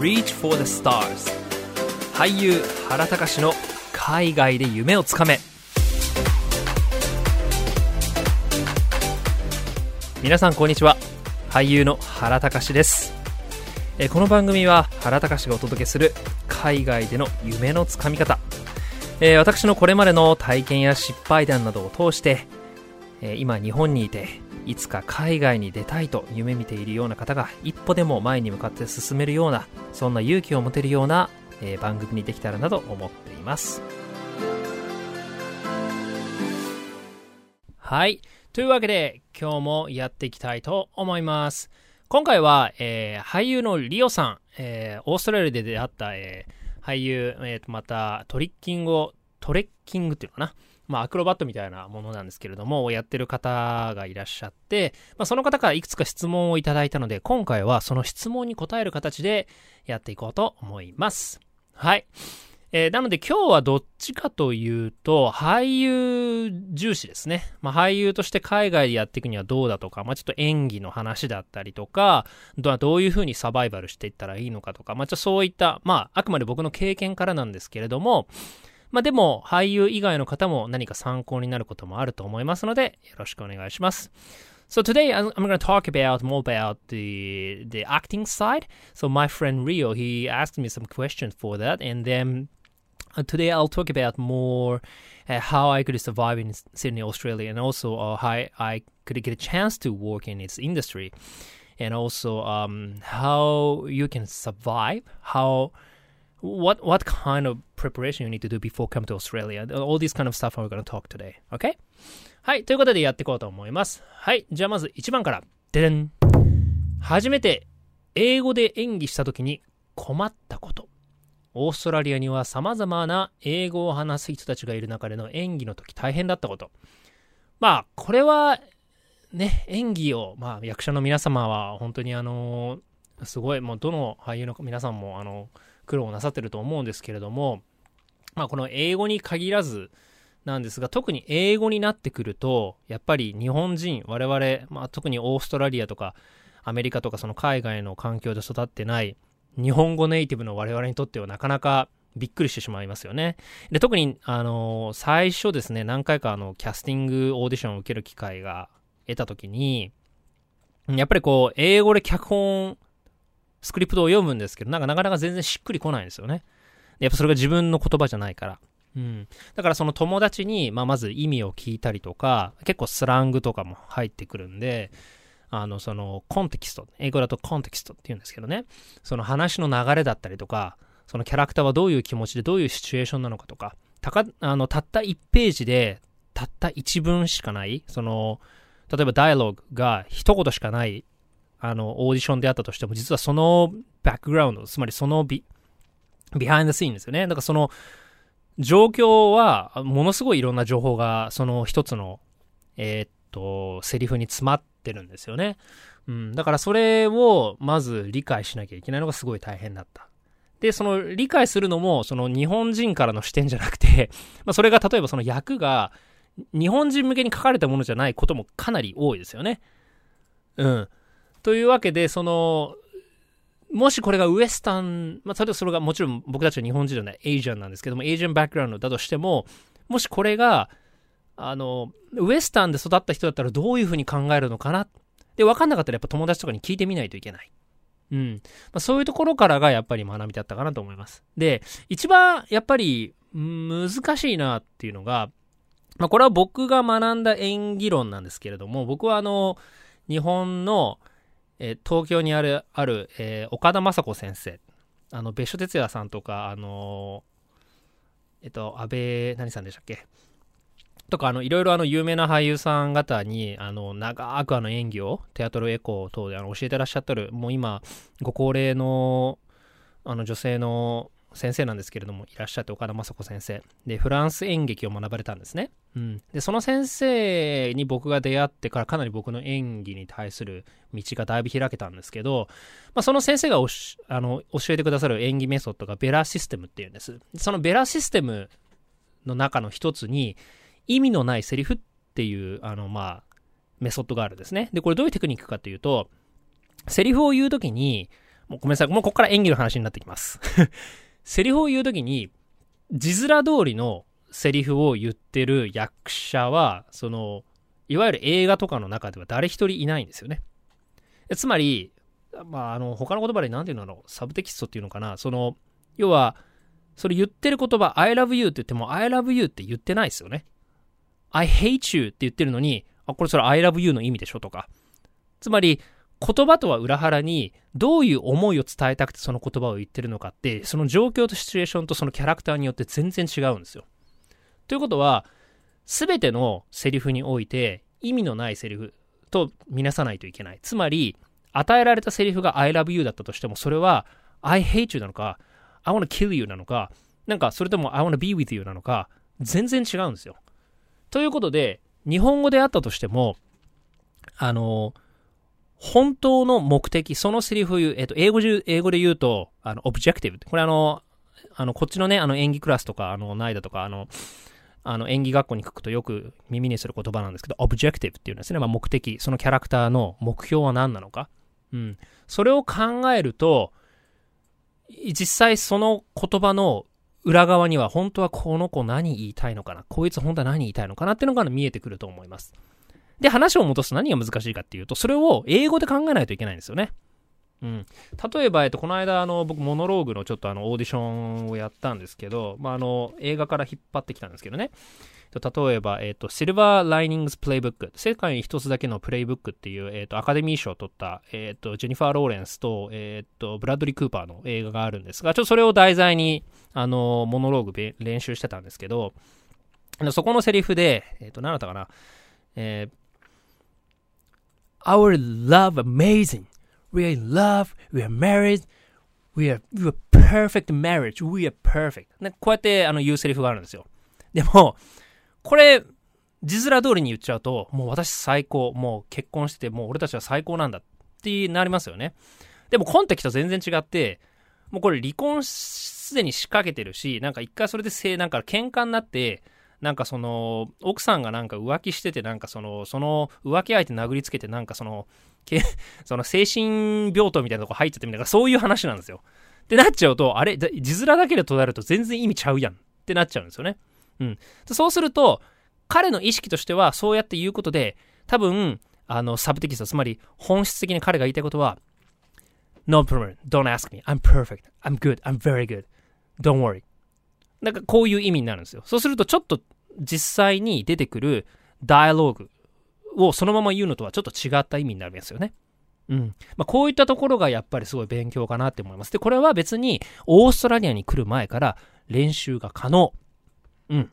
Reach for the Stars 俳優原隆の海外で夢をつかめ。皆さんこんにちは。俳優の原隆です。えこの番組は原隆がお届けする海外での夢のつかみ方。え私のこれまでの体験や失敗談などを通して、え今日本にいていつか海外に出たいと夢見ているような方が一歩でも前に向かって進めるようなそんな勇気を持てるような、えー番組にできたらなと思っています。はい。というわけで今日もやっていきたいと思います。今回は、えー俳優のリオさん、えーオーストラリアで出会った、えー俳優、えーまたトリッキングをトレッキングっていうのかな？まあ、アクロバットみたいなものなんですけれども、やってる方がいらっしゃって、まあ、その方からいくつか質問をいただいたので、今回はその質問に答える形でやっていこうと思います。はい。えーなので今日はどっちかというと、俳優重視ですね。まあ、俳優として海外でやっていくにはどうだとか、まあ、ちょっと演技の話だったりとか、どどういうふうにサバイバルしていったらいいのかとか、まあ、ちょっとそういった、まあ、あくまで僕の経験からなんですけれども、まあでも、俳優以外の方も何か参考になることもあると思いますので、よろしくお願いします。So today I'm, I'm going to talk about more about the the acting side. So my friend Rio, he asked me some questions for that, and then uh, today I'll talk about more uh, how I could survive in Sydney, Australia, and also uh, how I could get a chance to work in its industry, and also um, how you can survive, how what what kind of preparation you need to do before come to Australia? All these kind of stuff we're going to talk today. Okay? はい。ということでやっていこうと思います。はい。じゃあまず1番から。ででん。初めて英語で演技した時に困ったこと。オーストラリアには様々な英語を話す人たちがいる中での演技の時大変だったこと。まあ、これは、ね、演技を、まあ、役者の皆様は本当にあのすごい、もうどの俳優の皆さんも、あの、苦労なさってると思うんですけれども、まあ、この英語に限らずなんですが、特に英語になってくると、やっぱり日本人、我々、まあ、特にオーストラリアとかアメリカとかその海外の環境で育ってない日本語ネイティブの我々にとってはなかなかびっくりしてしまいますよね。で、特に、あの最初ですね、何回かあの、キャスティングオーディションを受ける機会が得た時に、やっぱりこう、英語で脚本、スクリプトを読むんですけど、なんかなかなか全然しっくりこないんですよね。やっぱそれが自分の言葉じゃないから。うん。だからその友達に、まあ、まず意味を聞いたりとか、結構スラングとかも入ってくるんで、あの、その、コンテキスト。英語だとコンテキストって言うんですけどね。その話の流れだったりとか、そのキャラクターはどういう気持ちでどういうシチュエーションなのかとか、たか、あの、たった1ページで、たった1文しかない、その、例えばダイアログが一言しかない、あの、オーディションであったとしても、実はそのバックグラウンド、つまりそのビ、ビハインドシーンですよね。だからその、状況は、ものすごいいろんな情報が、その一つの、えーっと、セリフに詰まってるんですよね。うん。だからそれを、まず理解しなきゃいけないのがすごい大変だった。で、その理解するのも、その日本人からの視点じゃなくて、まあそれが例えばその役が、日本人向けに書かれたものじゃないこともかなり多いですよね。うん。というわけで、その、もしこれがウエスタン、まあ、例えばそれがもちろん僕たちは日本人じゃない、エイジアンなんですけども、エイジアンバックグラウンドだとしても、もしこれが、あの、ウエスタンで育った人だったらどういうふうに考えるのかな？で、分かんなかったらやっぱ友達とかに聞いてみないといけない。うん。まあ、そういうところからがやっぱり学びだったかなと思います。で、一番やっぱり難しいなっていうのが、まあ、これは僕が学んだ演技論なんですけれども、僕はあの、日本の、えー東京にある、ある、えー岡田雅子先生。あの、別所哲也さんとか、あのーえっと、安倍、何さんでしたっけ？とか、あの、いろいろあの、有名な俳優さん方に、あの、長くあの演技を、テアトルエコー等であの教えてらっしゃってる、もう今、ご高齢の、あの、女性の先生なんですけれども、いらっしゃって、岡田雅子先生。で、フランス演劇を学ばれたんですね。うん。で、その先生に僕が出会ってから、かなり僕の演技に対する道がだいぶ開けたんですけど、まあ、その先生があの教えてくださる演技メソッドがベラシステムっていうんです。そのベラシステムの中の一つに、意味のないセリフっていう、あの、まあ、メソッドがあるんですね。で、これどういうテクニックかというと、セリフを言うときに、もうごめんなさい。もうここから演技の話になってきます。セリフを言うときに、字面通りのセリフを言ってる役者は、その、いわゆる映画とかの中では誰一人いないんですよね。つまり、まあ、あの、他の言葉で何て言うのだろう、サブテキストっていうのかな、その、要は、それ言ってる言葉、I love you って言っても、I love you って言ってないですよね。I hate you って言ってるのに、あ、これそれ I love you の意味でしょとか。つまり、言葉とは裏腹に、どういう思いを伝えたくてその言葉を言ってるのかって、その状況とシチュエーションとそのキャラクターによって全然違うんですよ。ということは、すべてのセリフにおいて、意味のないセリフとみなさないといけない。つまり、与えられたセリフが I love you だったとしても、それは I hate you なのか、I wanna kill you なのか、なんかそれとも I wanna be with you なのか、全然違うんですよ。ということで、日本語であったとしても、あの、本当の目的、そのセリフを言う、えっ、と、英語で、英語で言うと、あの、オブジェクティブ。これあの、あの、こっちのね、あの、演技クラスとか、あの、ないだとか、あの、あの、演技学校に書くとよく耳にする言葉なんですけど、オブジェクティブっていうんですね。まあ、目的、そのキャラクターの目標は何なのか。うん。それを考えると、実際その言葉の裏側には本当はこの子何言いたいのかなこいつ本当は何言いたいのかなっていうのが見えてくると思います。で、話を戻すと何が難しいかっていうと、それを英語で考えないといけないんですよね。うん。例えば、えっと、この間、あの、僕、モノローグのちょっとあの、オーディションをやったんですけど、まあ、あの、映画から引っ張ってきたんですけどね。例えば、えっ、と、シルバー・ライニングス・プレイブック。世界に一つだけのプレイブックっていう、えっ、と、アカデミー賞を取った、えっ、と、ジェニファー・ローレンスと、えっ、と、ブラッドリー・クーパーの映画があるんですが、ちょっとそれを題材に、あの、モノローグ練習してたんですけど、そこのセリフで、えっ、と、何だったかな。えー Our love amazing. We are in love. We are married. We are, we are perfect marriage. We are perfect. ね、こうやってあの言うセリフがあるんですよ。でも、これ、字面通りに言っちゃうと、もう私最高。もう結婚してて、もう俺たちは最高なんだってなりますよね。でもコンテキスト全然違って、もうこれ離婚すでに仕掛けてるし、なんか一回それでせ、なんか喧嘩になって、なんかその、奥さんがなんか浮気してて、なんかその、その浮気相手殴りつけて、なんかその、け その精神病棟みたいなとこ入っちゃってみたいな、そういう話なんですよ。ってなっちゃうと、あれ、字面だけで捉えると全然意味ちゃうやんってなっちゃうんですよね。うん。そうすると、彼の意識としては、そうやって言うことで、多分、あの、サブテキスト、つまり本質的に彼が言いたいことは、No problem, don't ask me, I'm perfect, I'm good, I'm very good, don't worry. なんかこういう意味になるんですよ。そうするとちょっと実際に出てくるダイアローグをそのまま言うのとはちょっと違った意味になるんですよね。うん。まあ、こういったところがやっぱりすごい勉強かなって思います。で、これは別にオーストラリアに来る前から練習が可能。うん。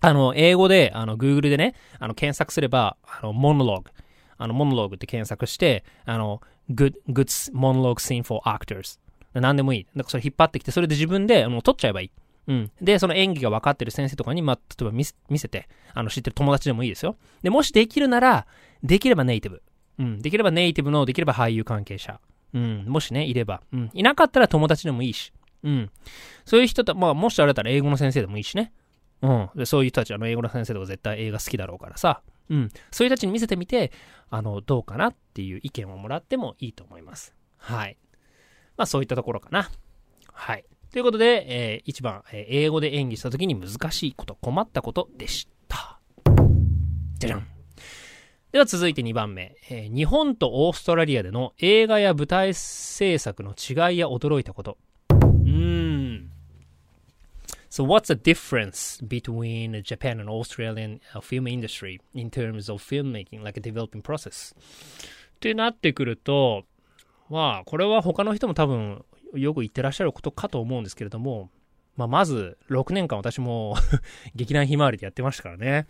あの、英語で、あの、Google でね、あの、検索すれば、あの、モノローグ。あの、モノローグって検索して、あの、good, good monologue scene for actors。何でもいい。だからそれ引っ張ってきて、それで自分で、あの、撮っちゃえばいい。うん。で、その演技が分かってる先生とかに、まあ、例えば見せて、あの、知ってる友達でもいいですよ。で、もしできるなら、できればネイティブ。うん。できればネイティブの、できれば俳優関係者。うん。もしね、いれば。うん。いなかったら友達でもいいし。うん。そういう人と、まあ、もしあれだったら英語の先生でもいいしね。うん。で、そういう人たち、あの、英語の先生とか絶対映画好きだろうからさ。うん。そういう人たちに見せてみて、あの、どうかなっていう意見をもらってもいいと思います。はい。まあ、そういったところかな。はい。ということで、えー、1番、えー、英語で演技した時に難しいこと、困ったことでした。じゃじゃん。では続いて2番目、えー、日本とオーストラリアでの映画や舞台制作の違いや驚いたこと。うーん。So what's the difference between Japan and Australian film industry in terms of filmmaking, like a developing process? ってなってくると、まあ、これは他の人も多分よく言ってらっしゃることかと思うんですけれども、まあ、まず、6年間私も 劇団ひまわりでやってましたからね。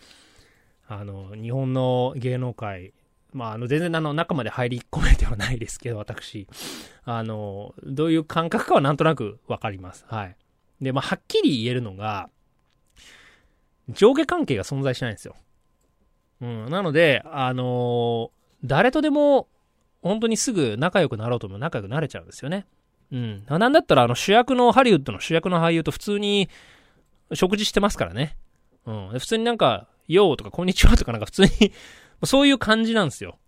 あの、日本の芸能界、まあ、あの、全然あの、中まで入り込めてはないですけど、私。あの、どういう感覚かはなんとなくわかります。はい。で、まあ、はっきり言えるのが、上下関係が存在しないんですよ。うん。なので、あの誰とでも、本当にすぐ仲良くなろうとも仲良くなれちゃうんですよね。うん。なんだったら、あの、主役の、ハリウッドの主役の俳優と普通に食事してますからね。うん。普通になんか、よーとか、こんにちはとかなんか普通に そういう感じなんですよ。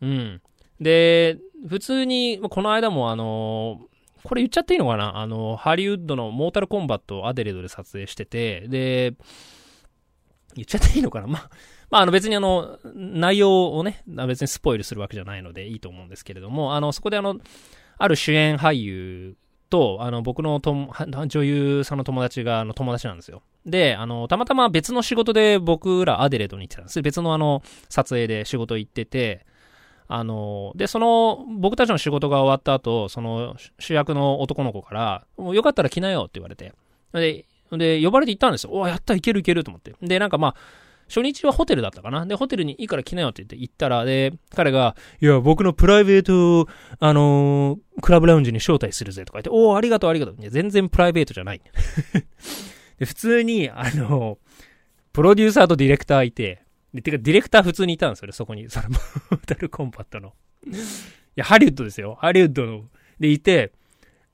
うん。で、普通に、この間もあの、これ言っちゃっていいのかな？あの、ハリウッドのモータルコンバットをアデレードで撮影してて、で、言っちゃっていいのかな？まあ、まあ、あの別にあの、内容をね、別にスポイルするわけじゃないのでいいと思うんですけれども、あの、そこであの、ある主演俳優と、あの、僕のと女優さんの友達が、あの、友達なんですよ。で、あの、たまたま別の仕事で僕らアデレードに行ってたんです。別のあの、撮影で仕事行ってて、あの、で、その、僕たちの仕事が終わった後、その、主役の男の子から、もうよかったら来なよって言われて。で、で、呼ばれて行ったんですよ。おやった、いけるいけると思って。で、なんかまあ、初日はホテルだったかな。で、ホテルにいいから来なよって言って行ったら、で、彼が、いや、僕のプライベート、あのー、クラブラウンジに招待するぜとか言って、おお、ありがとうありがとう。いや、全然プライベートじゃない。で、普通に、あの、プロデューサーとディレクターいて、で、てか、ディレクター普通にいたんですよね、そこに。その、モータルコンパットの。いや、ハリウッドですよ。ハリウッドの。で、いて、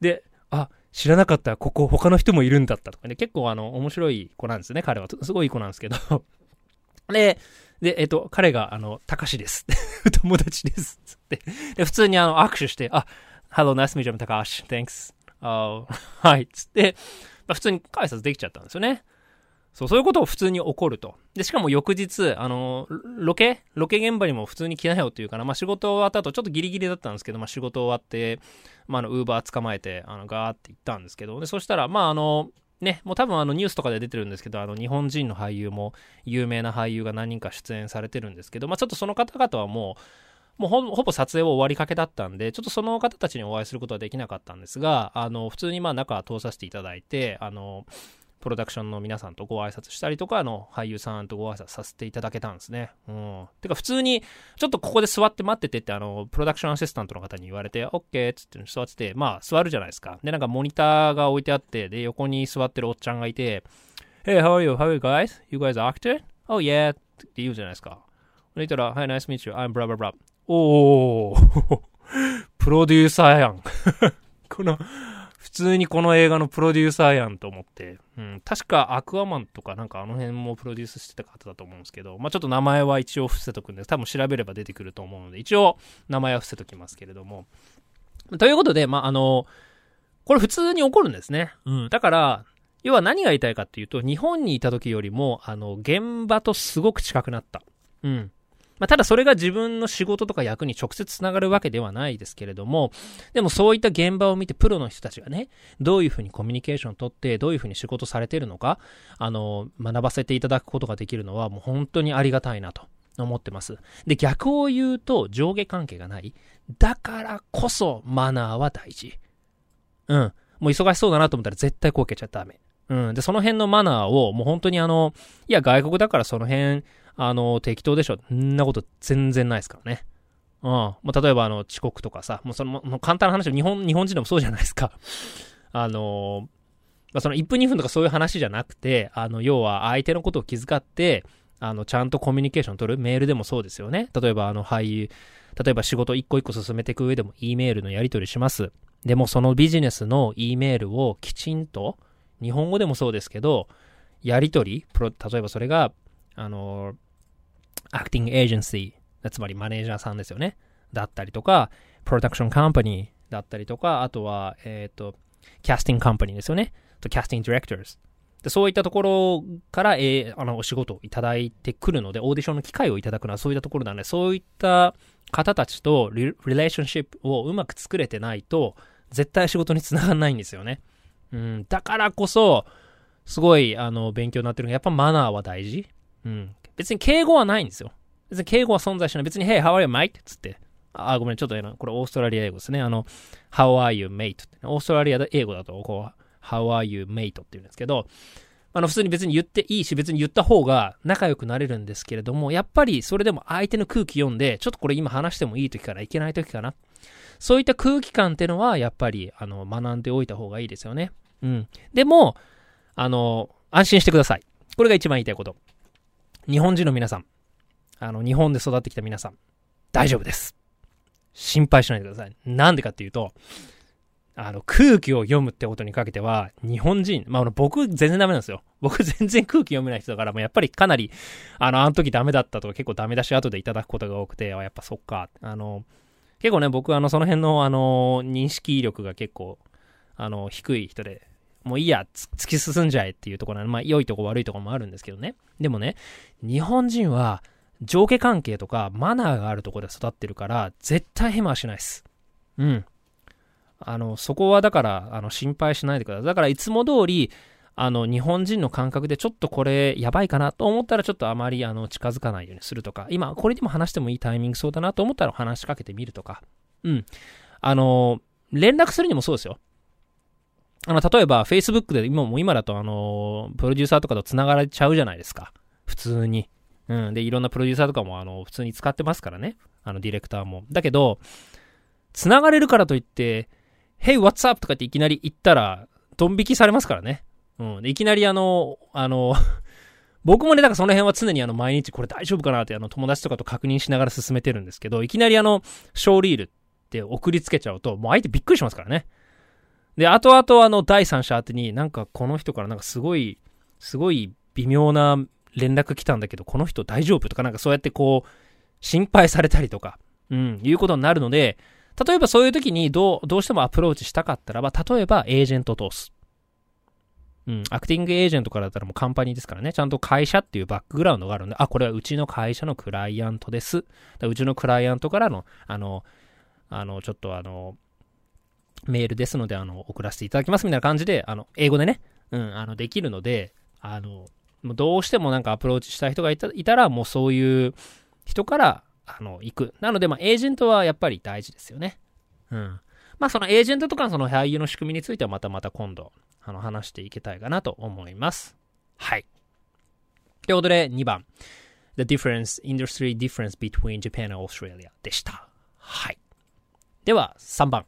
で、あ、知らなかった、ここ他の人もいるんだったとかね、結構あの、面白い子なんですね、彼は。すごい子なんですけど で、で、えっ、と、彼が、あの、たかしです。友達です。つって。で、普通にあの、握手して、あ、Hello, nice to meet you, たかし。Thanks. あはい。つって、まあ、普通に挨拶できちゃったんですよね。そう、そういうことを普通に起こると。で、しかも翌日、あの、ロケロケ現場にも普通に来なよっていうかな、まあ仕事終わった後、ちょっとギリギリだったんですけど、まあ仕事終わって、まああの、ウーバー捕まえて、あの、ガーって行ったんですけど、で、そしたら、まああの、ね、もう多分あのニュースとかで出てるんですけど、あの日本人の俳優も有名な俳優が何人か出演されてるんですけど、まあちょっとその方々はもう、もうほぼ撮影は終わりかけだったんで、ちょっとその方たちにお会いすることはできなかったんですが、あの、普通にまあ中通させていただいて、あの、プロダクションの皆さんとご挨拶したりとか、あの、俳優さんとご挨拶させていただけたんですね。うん。てか、普通に、ちょっとここで座って待っててって、あの、プロダクションアシスタントの方に言われて、OK っつって座ってて、まあ、座るじゃないですか。で、なんかモニターが置いてあって、で、横に座ってるおっちゃんがいて、Hey, how are you? How are you guys? You guys actor? Oh, yeah. って言うじゃないですか。で、言ったら、Hi, nice to meet you. I'm blah blah blah. おー。プロデューサーやん。この、普通にこの映画のプロデューサーやんと思って、うん、確かアクアマンとかなんかあの辺もプロデュースしてた方だと思うんですけど、まあちょっと名前は一応伏せとくんです。多分調べれば出てくると思うので、一応名前は伏せときますけれども。ということで、まああの、これ普通に起こるんですね。うん。だから、要は何が言いたいかっていうと、日本にいた時よりも、あの、現場とすごく近くなった。うん。まあ、ただそれが自分の仕事とか役に直接つながるわけではないですけれども、でもそういった現場を見てプロの人たちがね、どういうふうにコミュニケーションをとって、どういうふうに仕事されてるのか、あの、学ばせていただくことができるのはもう本当にありがたいなと思ってます。で、逆を言うと上下関係がない。だからこそマナーは大事。うん。もう忙しそうだなと思ったら絶対こうけちゃダメ。うん。で、その辺のマナーをもう本当にあの、いや外国だからその辺、あの、適当でしょ。んなこと全然ないですからね。うん。まあ、例えばあの、遅刻とかさ、もうその、もう簡単な話日本、日本人でもそうじゃないですか。あの、まあ、その1分2分とかそういう話じゃなくて、あの、要は相手のことを気遣って、あの、ちゃんとコミュニケーション取る。メールでもそうですよね。例えばあの、俳優、例えば仕事一個一個進めていく上でも E メールのやり取りします。でもそのビジネスの E メールをきちんと、日本語でもそうですけど、やり取り、プロ、例えばそれが、あの、アクティングエージェンシー、つまりマネージャーさんですよね。だったりとか、プロダクションカンパニーだったりとか、あとは、えっ、ー、と、キャスティングカンパニーですよね。と、キャスティングディレクターズ。でそういったところから、えー、あの、お仕事をいただいてくるので、オーディションの機会をいただくのはそういったところなので、そういった方たちとリレーションシップをうまく作れてないと、絶対仕事につながらないんですよね。うん、だからこそ、すごい、あの、勉強になってるのが、やっぱマナーは大事。うん。別に敬語はないんですよ。別に敬語は存在しない。別に、Hey, how are you, mate? つって。あ、ごめん、ちょっとこれオーストラリア英語ですね。あの、How are you, mate? オーストラリア英語だと、こう、How are you, mate? って言うんですけど、あの、普通に別に言っていいし、別に言った方が仲良くなれるんですけれども、やっぱりそれでも相手の空気読んで、ちょっとこれ今話してもいい時かな、いけない時かな。そういった空気感っていうのは、やっぱり、あの、学んでおいた方がいいですよね。うん。でも、あの、安心してください。これが一番言いたいこと。日本人の皆さん、あの、日本で育ってきた皆さん、大丈夫です。心配しないでください。なんでかっていうと、あの、空気を読むってことにかけては、日本人、まあ、僕全然ダメなんですよ。僕全然空気読めない人だから、もうやっぱりかなり、あの、あの時ダメだったとか結構ダメ出し後でいただくことが多くて、やっぱそっか、あの、結構ね、僕あの、その辺のあの、認識力が結構、あの、低い人で、もういいや、突き進んじゃえっていうところなのまあ、良いとこ悪いとこもあるんですけどね。でもね、日本人は、上下関係とかマナーがあるとこで育ってるから、絶対ヘマはしないです。うん。あの、そこはだから、あの、心配しないでください。だからいつも通り、あの、日本人の感覚でちょっとこれやばいかなと思ったらちょっとあまりあの、近づかないようにするとか、今これでも話してもいいタイミングそうだなと思ったら話しかけてみるとか、うん。あの、連絡するにもそうですよ。あの、例えば Facebook で今も今だとあの、プロデューサーとかと繋がれちゃうじゃないですか。普通に。うん。で、いろんなプロデューサーとかもあの、普通に使ってますからね。あの、ディレクターも。だけど、繋がれるからといって、Hey, what's up? とかっていきなり言ったら、ドン引きされますからね。うん。いきなりあの、あの 僕もね、だからその辺は常にあの、毎日これ大丈夫かなってあの、友達とかと確認しながら進めてるんですけど、いきなりあの、ショーリールって送りつけちゃうと、もう相手びっくりしますからね。で、後々あの、第三者宛てになんかこの人からなんかすごい、すごい微妙な連絡来たんだけど、この人大丈夫とかなんかそうやってこう、心配されたりとか、うん、いうことになるので、例えばそういう時にどう、どうしてもアプローチしたかったらば、例えばエージェント通す。うん、アクティングエージェントからだったらもうカンパニーですからね、ちゃんと会社っていうバックグラウンドがあるんで、あ、これはうちの会社のクライアントです。うちのクライアントからの、あの、あの、ちょっとあの、メールですので、あの、送らせていただきますみたいな感じで、あの、英語でね、うん、あの、できるので、あの、どうしてもなんかアプローチしたい人がいたいたら、もうそういう人から、あの、行く。なので、まあ、エージェントはやっぱり大事ですよね。うん。まあ、そのエージェントとかその俳優の仕組みについてはまたまた今度、あの、話していけたいかなと思います。はい。ということで、2番。The difference, industry difference between Japan and Australia でした。はい。では、3番。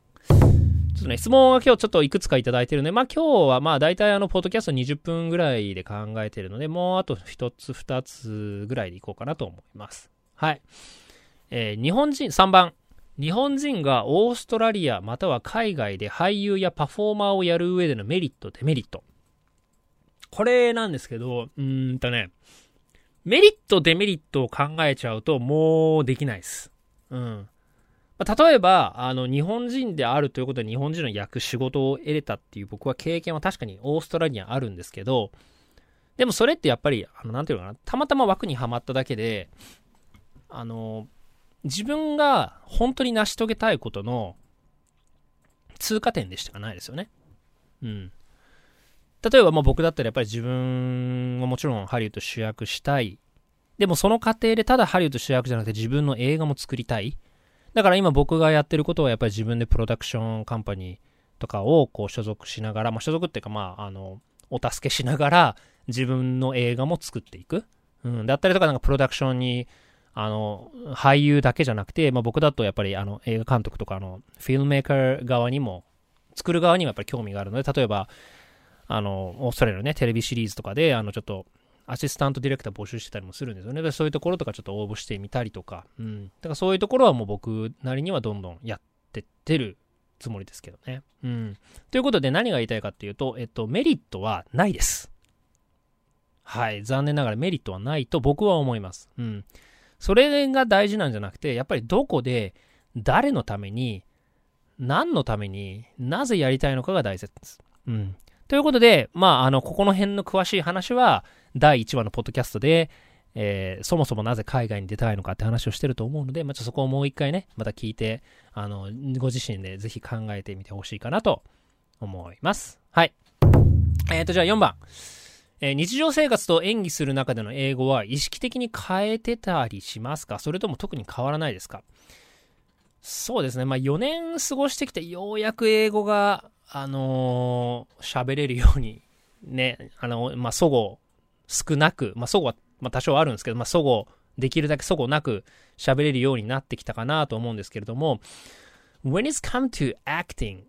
ちょっとね、質問は今日ちょっといくつかいただいてるので、まあ今日はまあ大体あの、ポッドキャスト20分ぐらいで考えてるので、もうあと1つ2つぐらいでいこうかなと思います。はい。えー、日本人、3番。日本人がオーストラリアまたは海外で俳優やパフォーマーをやる上でのメリット、デメリット。これなんですけど、うんとね、メリット、デメリットを考えちゃうともうできないです。うん。まあ、例えば、あの、日本人であるということで日本人の役仕事を得れたっていう僕は経験は確かにオーストラリアあるんですけど、でもそれってやっぱり、あの、なんていうのかな、たまたま枠にはまっただけで、あの、自分が本当に成し遂げたいことの通過点でしかないですよね。うん。例えばまあ僕だったらやっぱり自分はもちろんハリウッド主役したい。でもその過程でただハリウッド主役じゃなくて自分の映画も作りたい。だから今僕がやってることはやっぱり自分でプロダクションカンパニーとかをこう所属しながら、まあ所属っていうかまああの、お助けしながら自分の映画も作っていく。うん。だったりとかなんかプロダクションにあの、俳優だけじゃなくて、まあ、僕だとやっぱりあの映画監督とかのフィルムメーカー側にも、作る側にもやっぱり興味があるので、例えば、あの、オーストラリアのね、テレビシリーズとかで、あの、ちょっと、アシスタントディレクター募集してたりもするんですよね。そういうところとかちょっと応募してみたりとか、うん。だからそういうところはもう僕なりにはどんどんやってってるつもりですけどね。うん。ということで何が言いたいかっていうと、えっと、メリットはないです。はい。残念ながらメリットはないと僕は思います。うん。それが大事なんじゃなくて、やっぱりどこで、誰のために、何のために、なぜやりたいのかが大切です。うん。ということで、まあ、あの、ここの辺の詳しい話は、第1話のポッドキャストで、えー、そもそもなぜ海外に出たいのかって話をしてると思うので、まあ、ちょっとそこをもう一回ね、また聞いて、あの、ご自身でぜひ考えてみてほしいかなと思います。はい。えっ、ー、と、じゃあ4番。えー、日常生活と演技する中での英語は意識的に変えてたりしますか？それとも特に変わらないですか？そうですね。まあ4年過ごしてきてようやく英語が、あのー、喋れるように、ね、あの、まあ、そご少なく、まあ、そごは、まあ、多少あるんですけど、まあ、そご、できるだけそごなく喋れるようになってきたかなと思うんですけれども、when it's come to acting っ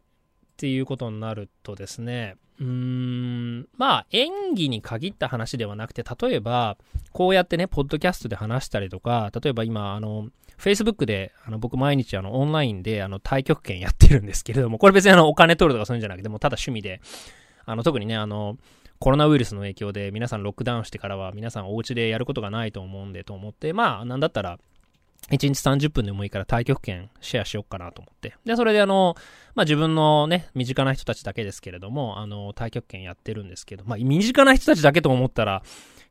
ていうことになるとですね、うーん、まあ、演技に限った話ではなくて、例えば、こうやってね、ポッドキャストで話したりとか、例えば今、あの、Facebook で、あの、僕毎日あの、オンラインで、あの、太極拳やってるんですけれども、これ別にあの、お金取るとかそういうんじゃなくて、もうただ趣味で、あの、特にね、あの、コロナウイルスの影響で皆さんロックダウンしてからは皆さんお家でやることがないと思うんでと思って、まあ、なんだったら、1日30分でもいいから太極拳シェアしようかなと思って。で、それであの、まあ、自分のね、身近な人たちだけですけれども、あの、太極拳やってるんですけど、まあ、身近な人たちだけと思ったら、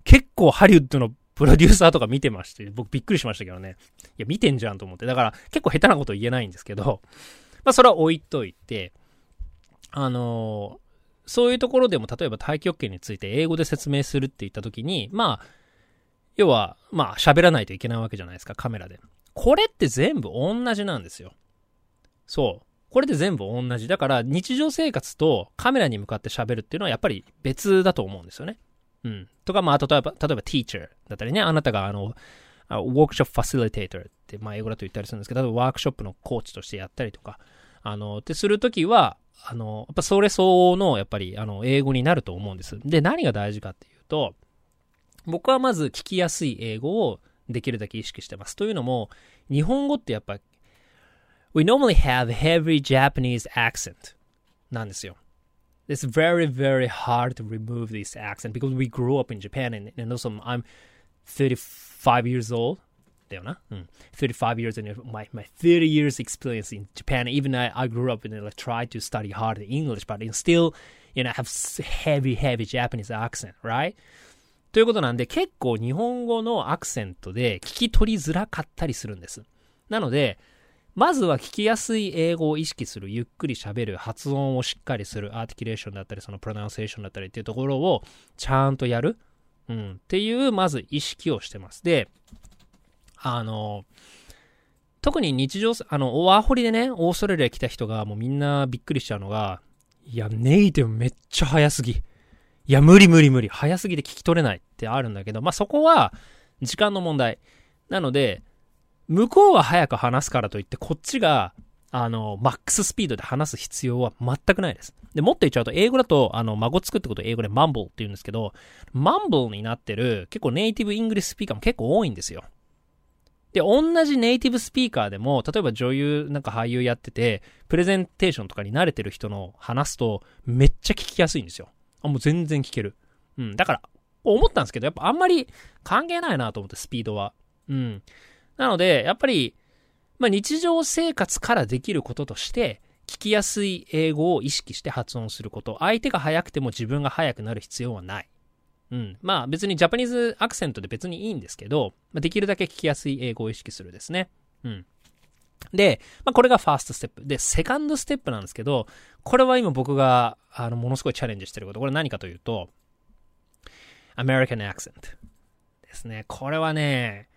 結構ハリウッドのプロデューサーとか見てまして、僕びっくりしましたけどね。いや、見てんじゃんと思って。だから結構下手なこと言えないんですけど、まあ、それは置いといて、あのそういうところでも、例えば太極拳について英語で説明するって言った時に、まあ、要は、まあ、喋らないといけないわけじゃないですか、カメラで。これって全部同じなんですよ。そう。これで全部同じ。だから、日常生活とカメラに向かって喋るっていうのはやっぱり別だと思うんですよね。うん。とか、まあ、例えば、例えば、teacher だったりね、あなたがあの、ワークショップファシリテーターって、まあ、英語だと言ったりするんですけど、例えばワークショップのコーチとしてやったりとか、あの、ってするときは、あの、やっぱそれ相応の、やっぱり、あの、英語になると思うんです。で、何が大事かっていうと、僕はまず聞きやすい英語をできるだけ意識してます。というのも、日本語ってやっぱ、we normally have heavy Japanese accent なんですよ。It's very, very hard to remove this accent because we grew up in Japan and, and also I'm 35 years old. だよな。うん。35 years in my, my 30 years experience in Japan. Even I, I grew up and I tried to study hard English, but still, you know, have heavy, heavy Japanese accent, right? ということなんで、結構日本語のアクセントで聞き取りづらかったりするんです。なので、まずは聞きやすい英語を意識する、ゆっくり喋る、発音をしっかりする、アーティキュレーションだったり、そのプロナンセーションだったりっていうところをちゃんとやる。うん。っていう、まず意識をしてます。で、あの、特に日常、あの、ワーホリでね、オーストラリア来た人がもうみんなびっくりしちゃうのが、いや、ネイティブめっちゃ早すぎ。いや、無理無理無理。早すぎて聞き取れないってあるんだけど、まあ、そこは、時間の問題。なので、向こうは早く話すからといって、こっちが、あの、 max speed で話す必要は全くないです。で、もっと言っちゃうと、英語だと、あの、ボソボソってこと英語で mumble って言うんですけど、 mumble になってる、結構 native English speaker も結構多いんですよ。で、同じネイティブスピーカーでも、例えば女優、なんか俳優やってて、プレゼンテーションとかに慣れてる人の話すと、めっちゃ聞きやすいんですよ。あ、もう全然聞ける。うん。だから、思ったんですけど、やっぱあんまり関係ないなと思って、スピードは。うん。なので、やっぱり、まあ、日常生活からできることとして、聞きやすい英語を意識して発音すること。相手が速くても自分が速くなる必要はない。うん。まあ別にジャパニーズアクセントで別にいいんですけど、まあ、できるだけ聞きやすい英語を意識するですね。うん。で、まあ、これがファーストステップ。で、セカンドステップなんですけど、これは今僕が、あの、ものすごいチャレンジしてること。これ何かというと、American accent ですね。これはね、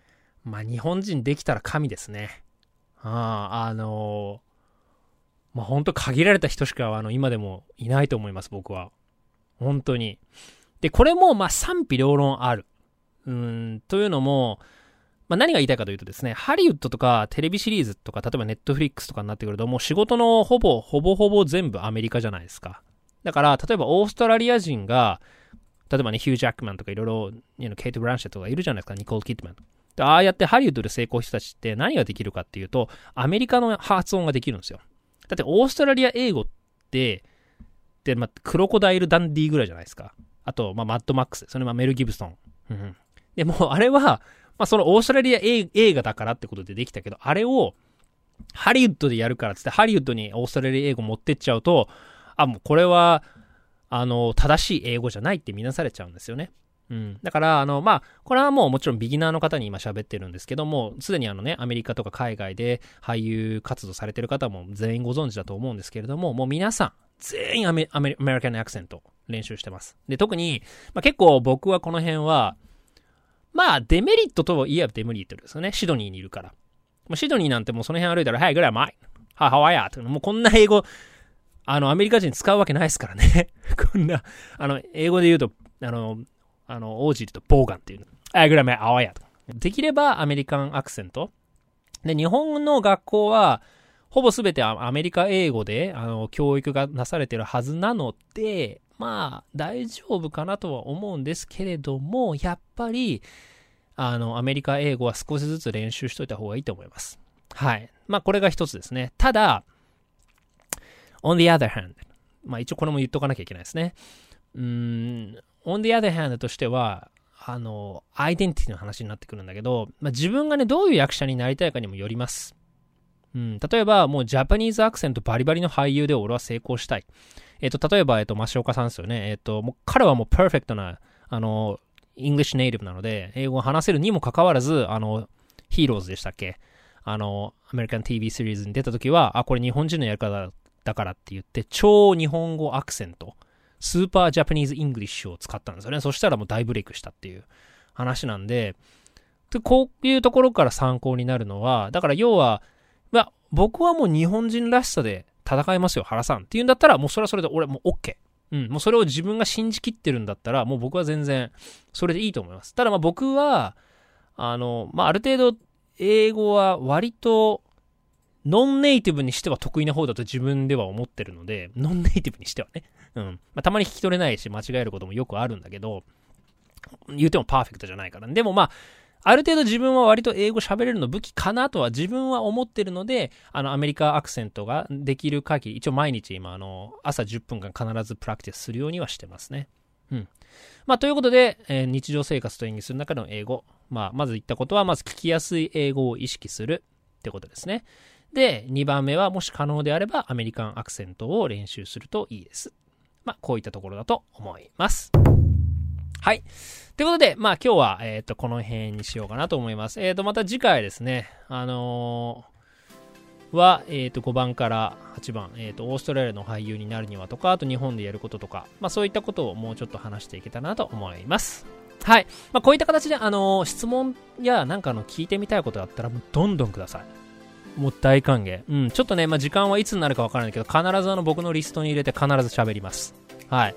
まあ、日本人できたら神ですね。ああ、の、まあ、本当限られた人しか、あの、今でもいないと思います、僕は。本当に。で、これも、まあ、賛否両論ある。うん、というのも、まあ、何が言いたいかというとですね、ハリウッドとかテレビシリーズとか、例えばネットフリックスとかになってくると、もう仕事のほぼ、ほぼほぼ全部アメリカじゃないですか。だから、例えばオーストラリア人が、例えばね、ヒュージャックマンとかいろいろ、ケイト・ブランシェとかいるじゃないですか、ニコール・キットマン。でああやってハリウッドで成功した人たちって何ができるかっていうと、アメリカの発音ができるんですよ。だってオーストラリア英語って、で、まあ、クロコダイル・ダンディぐらいじゃないですか。あと、まあ、マッドマックス。それまメル・ギブソン。うん、で、もうあれは、まあ、そのオーストラリア映画だからってことでできたけど、あれを、ハリウッドでやるからつって、ハリウッドにオーストラリア英語持ってっちゃうと、あ、もうこれは、あの、正しい英語じゃないって見なされちゃうんですよね。うん。だから、あの、まあ、これはもうもちろんビギナーの方に今喋ってるんですけども、すでにあのね、アメリカとか海外で俳優活動されてる方も全員ご存知だと思うんですけれども、もう皆さん、全員アメアメリカンアクセント練習してます。で、特に、まあ、結構僕はこの辺は、まあ、デメリットといえばデメリットですよね。シドニーにいるから。もうシドニーなんてもうその辺歩いたら、はい、ぐらい前。はい、ハワイヤーもうこんな英語、あの、アメリカ人使うわけないですからね。こんな、あの、英語で言うと、あの、あの、王子とボーガンっていうの。はい、ぐらい前、ハワイヤーと。できればアメリカンアクセント。で、日本の学校は、ほぼすべてアメリカ英語で、あの、教育がなされてるはずなので、まあ、大丈夫かなとは思うんですけれども、やっぱり、あの、アメリカ英語は少しずつ練習しといた方がいいと思います。はい。まあ、これが一つですね。ただ、on the other hand、まあ、一応これも言っとかなきゃいけないですね。うん、on the other hand としては、あの、アイデンティティの話になってくるんだけど、まあ、自分がね、どういう役者になりたいかにもよります。うん、例えば、もうジャパニーズアクセントバリバリの俳優で俺は成功したい。えっ、と、例えば、えっ、ー、と、増岡さんですよね。えっ、と、もう彼はもうパーフェクトな、あの、 English native なので、英語を話せるにもかかわらず、あの、ヒーローズでしたっけ？あの、アメリカン TV シリーズに出た時は、あ、これ日本人のやり方だからって言って、超日本語アクセント、 super Japanese English を使ったんですよね。そしたらもう大ブレイクしたっていう話なんで、で、こういうところから参考になるのは、だから要は、まあ、僕はもう日本人らしさで戦いますよ、原さんって言うんだったら、もうそれはそれで俺もう OK。うん、もうそれを自分が信じきってるんだったら、もう僕は全然、それでいいと思います。ただまあ僕は、あの、まあある程度、英語は割と、ノンネイティブにしては得意な方だと自分では思ってるので、ノンネイティブにしてはね。うん。まあ、たまに聞き取れないし、間違えることもよくあるんだけど、言うてもパーフェクトじゃないから。でもまあ、ある程度自分は割と英語喋れるの武器かなとは自分は思ってるので、あの、アメリカアクセントができる限り、一応毎日今、あの、朝10分間必ずプラクティスするようにはしてますね。うん。まあ、ということで、えー、日常生活と演技する中での英語。まあ、まず言ったことは、まず聞きやすい英語を意識するってことですね。で、2番目は、もし可能であれば、アメリカンアクセントを練習するといいです。まあ、こういったところだと思います。はい。ということで、まあ今日は、えっ、ー、と、この辺にしようかなと思います。えっ、ー、と、また次回ですね、あのー、は、えっ、と、5番から8番、えっ、と、オーストラリアの俳優になるにはとか、あと日本でやることとか、まあそういったことをもうちょっと話していけたらなと思います。はい。まあこういった形で、あの質問やなんかの聞いてみたいことがあったら、もうどんどんください。もう大歓迎。うん、ちょっとね、まあ、時間はいつになるかわからないけど、必ずあの僕のリストに入れて必ず喋ります。はい。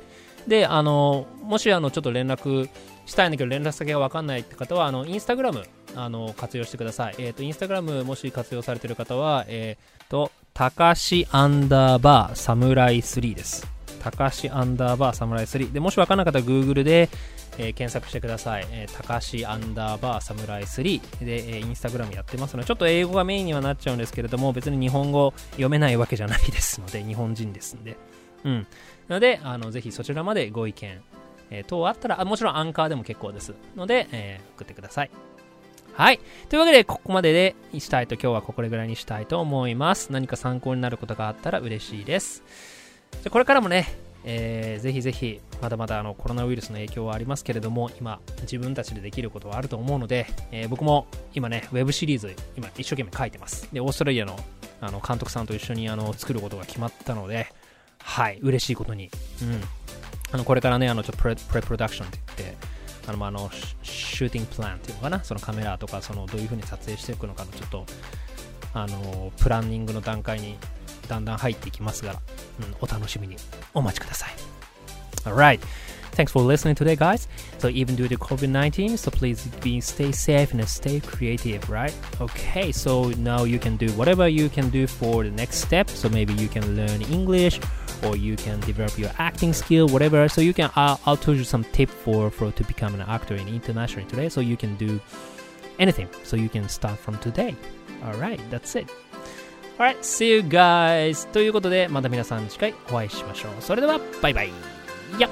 で、あの、もしあの、ちょっと連絡したいんだけど連絡先がわかんないって方は、あの、インスタグラム、あの、活用してください。えっ、ー、と、インスタグラムもし活用されてる方は、えっ、ー、と、たかしアンダーバーサムライ3です。たかしアンダーバーサムライ3。で、もしわかんなかったら Google で、えー、検索してください。えー、たかしアンダーバーサムライ3で、えー、インスタグラムやってますので、ちょっと英語がメインにはなっちゃうんですけれども、別に日本語読めないわけじゃないですので、日本人ですんで。うん。なので、あの、ぜひそちらまでご意見、えー、等あったらあ、もちろんアンカーでも結構です。ので、えー、送ってください。はい。というわけで、ここまででしたいと、今日はこれぐらいにしたいと思います。何か参考になることがあったら嬉しいです。じゃこれからもね、えー、ぜひぜひ、まだまだあのコロナウイルスの影響はありますけれども、今、自分たちでできることはあると思うので、えー、僕も今ね、ウェブシリーズ、今一生懸命書いてます。で、オーストラリアのあの監督さんと一緒にあの作ることが決まったので、はい、嬉しいことに。うん。あの、これからね、あの、ちょっとプレプレプロダクションって言って、あの、まあ、あの、シューティングプランっていうのかな、そのカメラとか、その、どういう風に撮影していくのかの、ちょっと、あの、プランニングの段階にだんだん入っていきますが、うん、お楽しみにお待ちください。Alright. Thanks for listening today, guys. So even due to COVID-19, so please be stay safe and stay creative, right? Okay, so now you can do whatever you can do for the next step. So maybe you can learn English or you can develop your acting skill, whatever. So you can, I'll, I'll tell you some tip for, for to become an actor in international today. So you can do anything. So you can start from today. Alright, that's it. Alright, see you guys! ということで、また皆さん次回お会いしましょう。それでは、バイバイやっ